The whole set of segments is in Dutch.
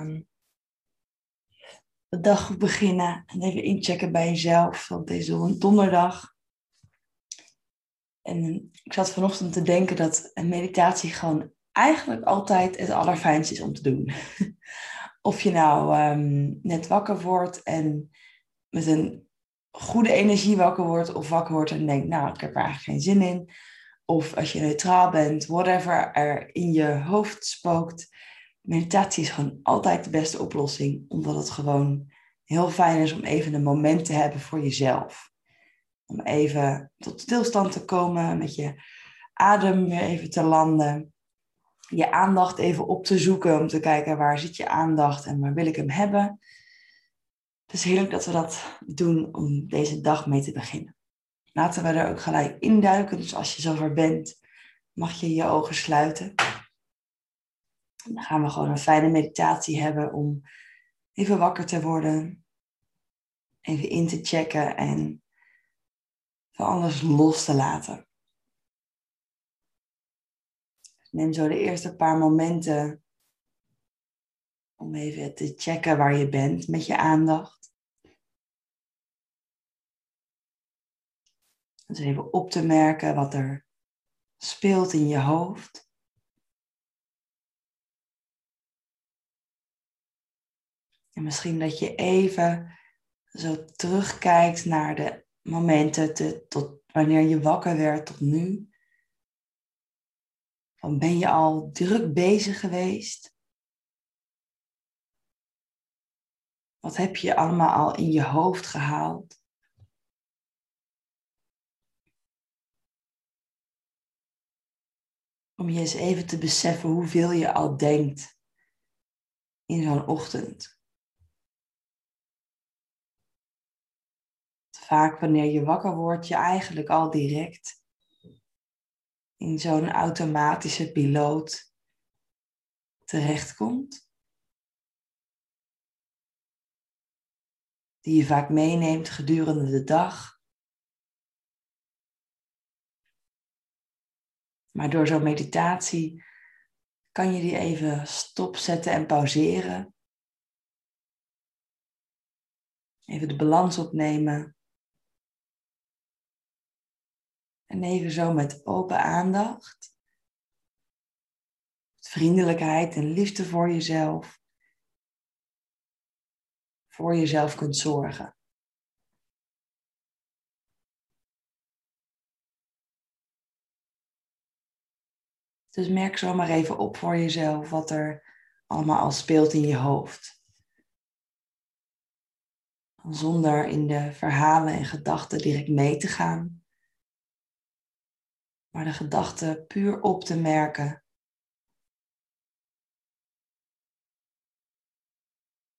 aan de dag beginnen en even inchecken bij jezelf. Want deze is een donderdag. En ik zat vanochtend te denken dat een meditatie gewoon eigenlijk altijd het allerfijnste is om te doen. of je nou ehm, net wakker wordt en met een goede energie wakker wordt, of wakker wordt en denkt, nou, ik heb er eigenlijk geen zin in. Of als je neutraal bent, whatever er in je hoofd spookt. Meditatie is gewoon altijd de beste oplossing, omdat het gewoon heel fijn is om even een moment te hebben voor jezelf. Om even tot stilstand te komen, met je adem weer even te landen. Je aandacht even op te zoeken om te kijken waar zit je aandacht en waar wil ik hem hebben. Het is heerlijk dat we dat doen om deze dag mee te beginnen. Laten we er ook gelijk induiken. Dus als je zover bent, mag je je ogen sluiten. Dan gaan we gewoon een fijne meditatie hebben om even wakker te worden. Even in te checken en van alles los te laten. Neem zo de eerste paar momenten om even te checken waar je bent met je aandacht. Dus even op te merken wat er speelt in je hoofd. En misschien dat je even zo terugkijkt naar de momenten te, tot wanneer je wakker werd tot nu. Dan ben je al druk bezig geweest? Wat heb je allemaal al in je hoofd gehaald? Om je eens even te beseffen hoeveel je al denkt in zo'n ochtend. Vaak wanneer je wakker wordt, je eigenlijk al direct in zo'n automatische piloot terechtkomt. Die je vaak meeneemt gedurende de dag. Maar door zo'n meditatie kan je die even stopzetten en pauzeren. Even de balans opnemen. En even zo met open aandacht, vriendelijkheid en liefde voor jezelf, voor jezelf kunt zorgen. Dus merk zo maar even op voor jezelf wat er allemaal al speelt in je hoofd. Zonder in de verhalen en gedachten direct mee te gaan maar de gedachten puur op te merken.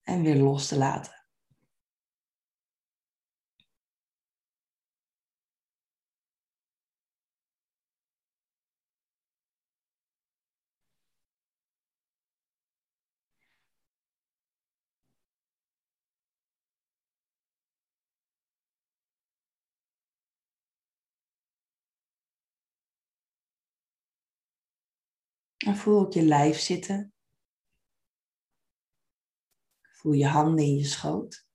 En weer los te laten. En voel ook je lijf zitten. Voel je handen in je schoot.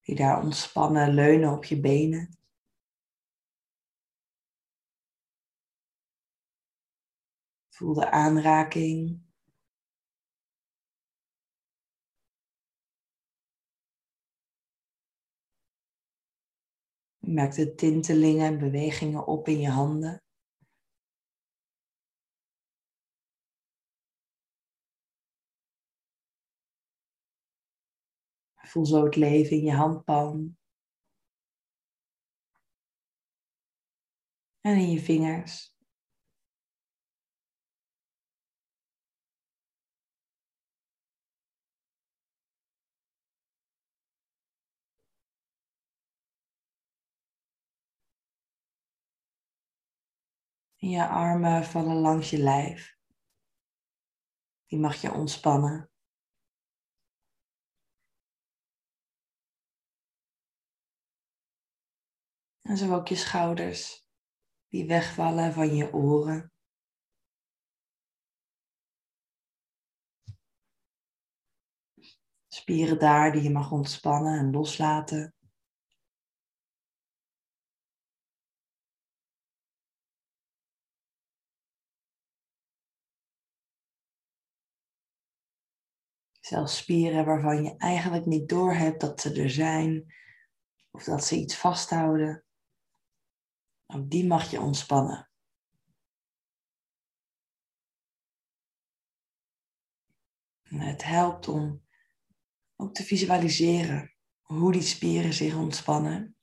Die daar ontspannen leunen op je benen. Voel de aanraking. Merk de tintelingen en bewegingen op in je handen. Voel zo het leven in je handpalm. En in je vingers. En je armen vallen langs je lijf. Die mag je ontspannen. En zo ook je schouders die wegvallen van je oren. Spieren daar die je mag ontspannen en loslaten. Zelfs spieren waarvan je eigenlijk niet doorhebt dat ze er zijn of dat ze iets vasthouden. Ook die mag je ontspannen. En het helpt om ook te visualiseren hoe die spieren zich ontspannen.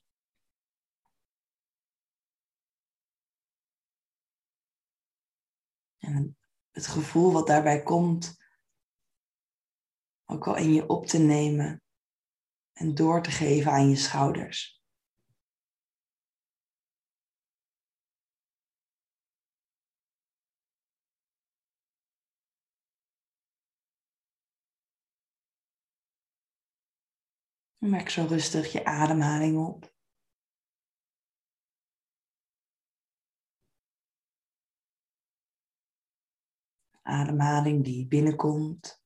En het gevoel wat daarbij komt, ook al in je op te nemen en door te geven aan je schouders. Merk zo rustig je ademhaling op. Ademhaling die binnenkomt.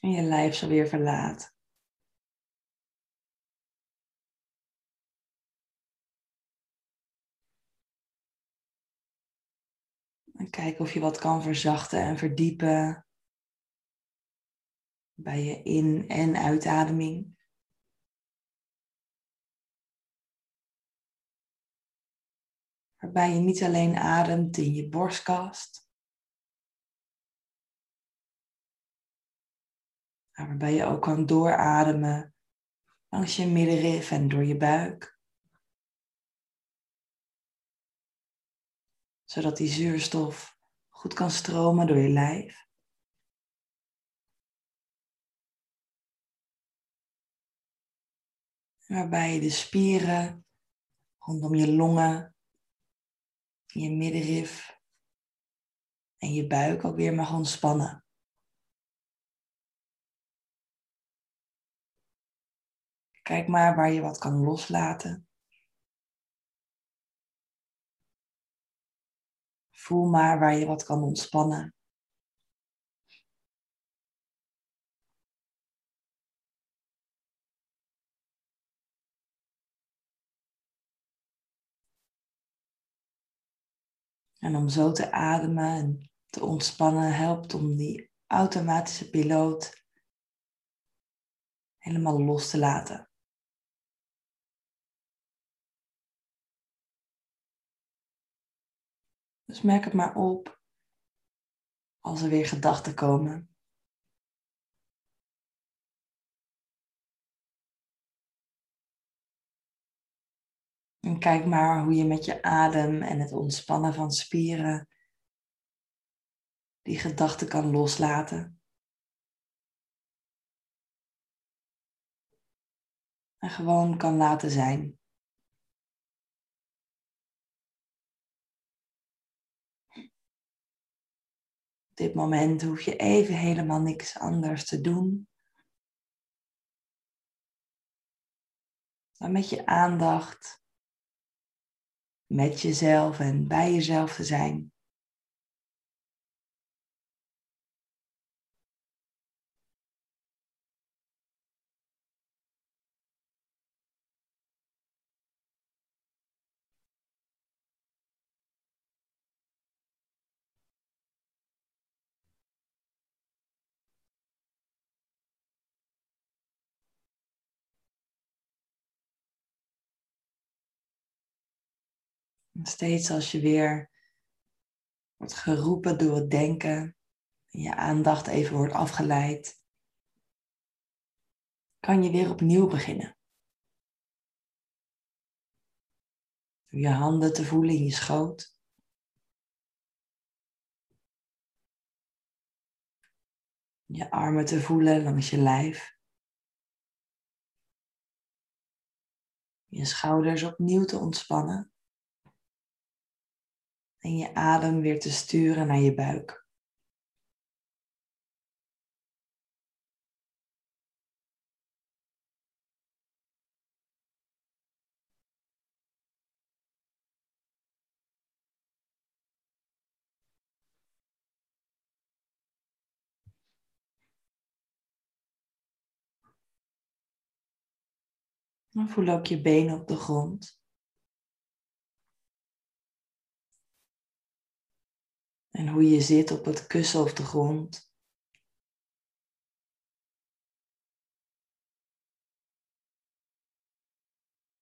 En je lijf zo weer verlaat. En kijk of je wat kan verzachten en verdiepen bij je in- en uitademing. Waarbij je niet alleen ademt in je borstkast, maar waarbij je ook kan doorademen langs je middenrif en door je buik. Zodat die zuurstof goed kan stromen door je lijf. Waarbij je de spieren rondom je longen, je middenrif en je buik ook weer mag ontspannen. Kijk maar waar je wat kan loslaten. Voel maar waar je wat kan ontspannen. En om zo te ademen en te ontspannen helpt om die automatische piloot helemaal los te laten. Dus merk het maar op als er weer gedachten komen. En kijk maar hoe je met je adem en het ontspannen van spieren die gedachten kan loslaten. En gewoon kan laten zijn. Op dit moment hoef je even helemaal niks anders te doen. Met je aandacht met jezelf en bij jezelf te zijn. Steeds als je weer wordt geroepen door het denken, en je aandacht even wordt afgeleid, kan je weer opnieuw beginnen. Door je handen te voelen in je schoot. Je armen te voelen langs je lijf. Je schouders opnieuw te ontspannen en je adem weer te sturen naar je buik. Voel ook je benen op de grond. En hoe je zit op het kussen of de grond.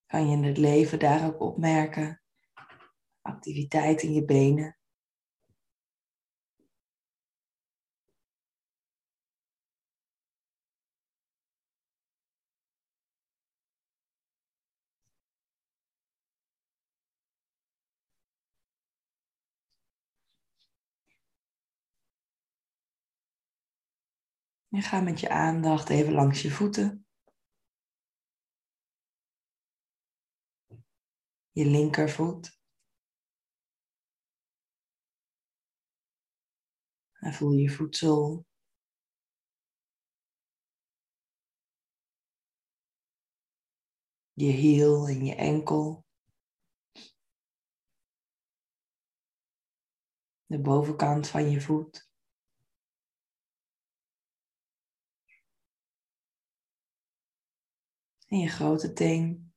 Kan je in het leven daar ook opmerken? Activiteit in je benen. En ga met je aandacht even langs je voeten. Je linkervoet. En voel je voedsel. Je hiel en je enkel. De bovenkant van je voet. En je grote teen.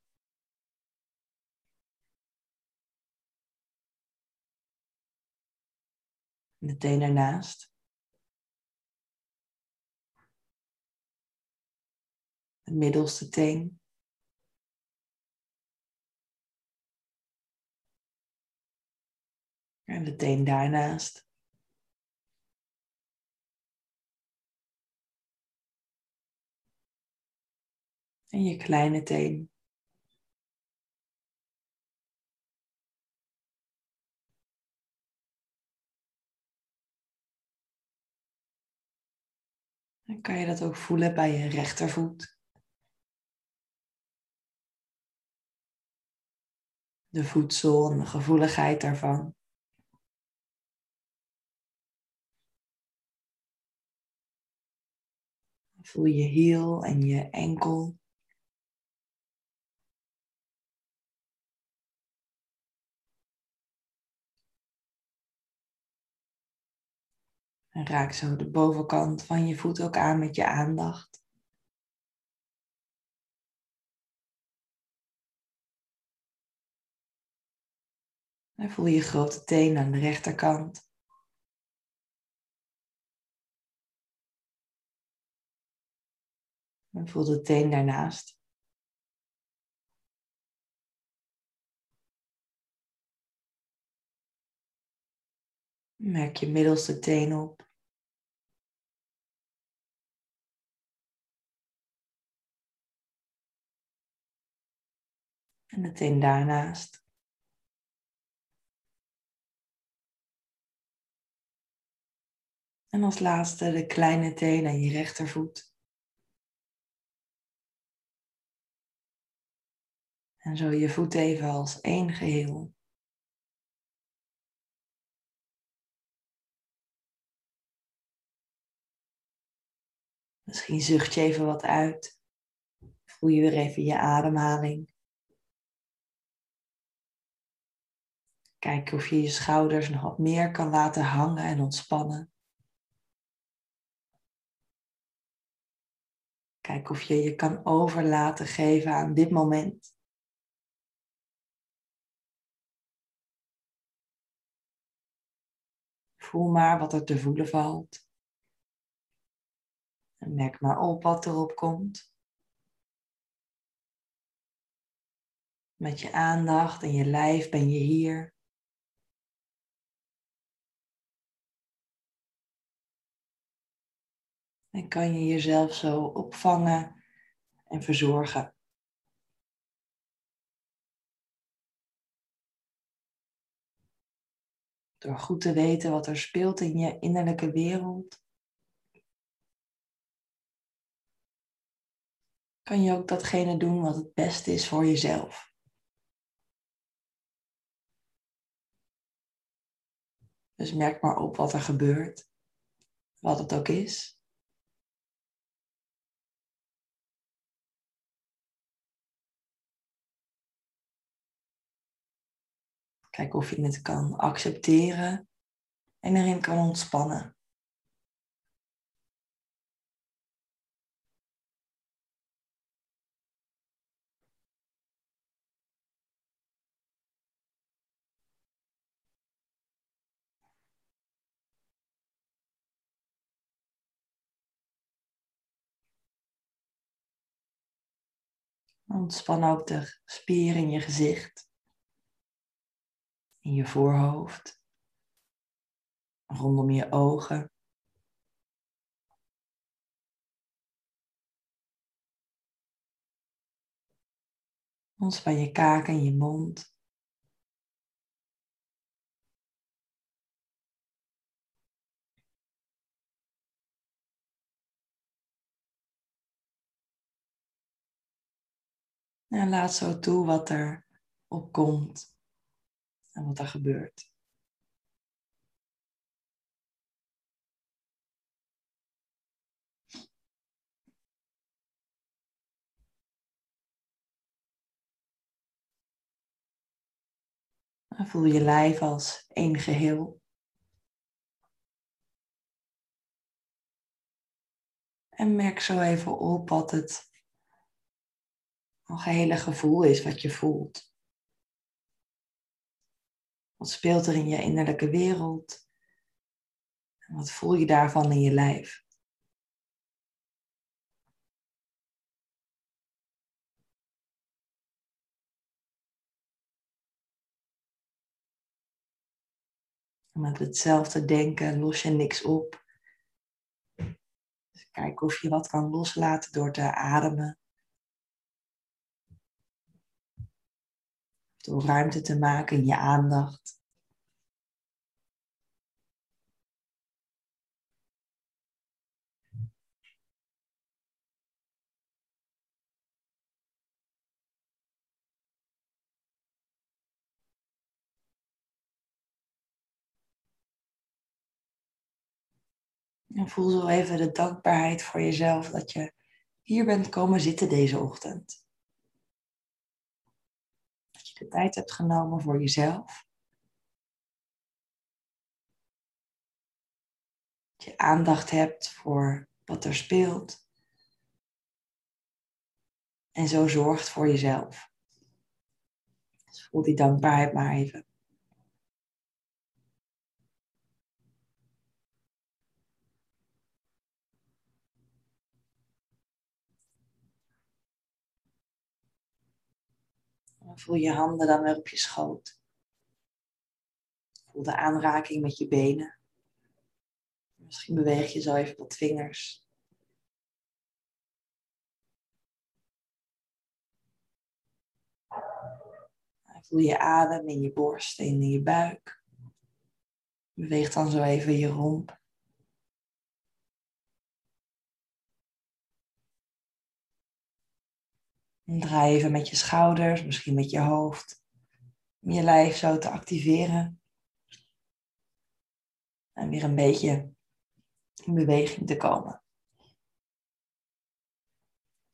En de teen ernaast. De middelste teen. En de teen daarnaast. En je kleine teen. Dan kan je dat ook voelen bij je rechtervoet. De voedsel en de gevoeligheid daarvan. Voel je hiel en je enkel. En raak zo de bovenkant van je voet ook aan met je aandacht. En voel je grote teen aan de rechterkant. En voel de teen daarnaast. Merk je middelste teen op. En de teen daarnaast. En als laatste de kleine teen aan je rechtervoet. En zo je voet even als één geheel. Misschien zucht je even wat uit. Voel je weer even je ademhaling. Kijk of je je schouders nog wat meer kan laten hangen en ontspannen. Kijk of je je kan overlaten geven aan dit moment. Voel maar wat er te voelen valt. En merk maar op wat erop komt. Met je aandacht en je lijf ben je hier. En kan je jezelf zo opvangen en verzorgen. Door goed te weten wat er speelt in je innerlijke wereld. Kan je ook datgene doen wat het beste is voor jezelf. Dus merk maar op wat er gebeurt, wat het ook is. Kijk of je het kan accepteren en erin kan ontspannen. Ontspan ook de spieren in je gezicht, in je voorhoofd, rondom je ogen. Ontspan je kaken en je mond. En laat zo toe wat er opkomt en wat er gebeurt. Voel je lijf als één geheel. En merk zo even op wat het algehele gevoel is wat je voelt. Wat speelt er in je innerlijke wereld? En wat voel je daarvan in je lijf? met hetzelfde denken los je niks op. Dus kijk of je wat kan loslaten door te ademen. Door ruimte te maken in je aandacht. En voel zo even de dankbaarheid voor jezelf dat je hier bent komen zitten deze ochtend. De tijd hebt genomen voor jezelf. Dat je aandacht hebt voor wat er speelt. En zo zorgt voor jezelf. Dus voel die dankbaarheid maar even. Voel je handen dan weer op je schoot. Voel de aanraking met je benen. Misschien beweeg je zo even wat vingers. Voel je adem in je borst en in je buik. Beweeg dan zo even je romp. En draai even met je schouders, misschien met je hoofd, om je lijf zo te activeren. En weer een beetje in beweging te komen.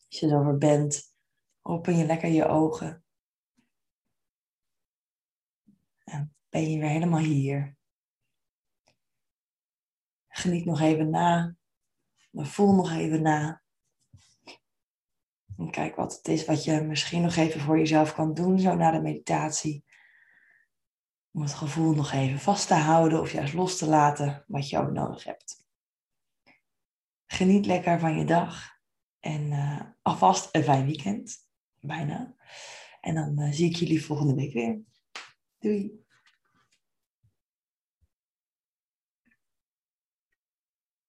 Als je zover bent, open je lekker je ogen. En ben je weer helemaal hier. Geniet nog even na, maar voel nog even na. En kijk wat het is wat je misschien nog even voor jezelf kan doen, zo na de meditatie. Om het gevoel nog even vast te houden of juist los te laten, wat je ook nodig hebt. Geniet lekker van je dag en uh, alvast een fijn weekend. Bijna. En dan uh, zie ik jullie volgende week weer. Doei!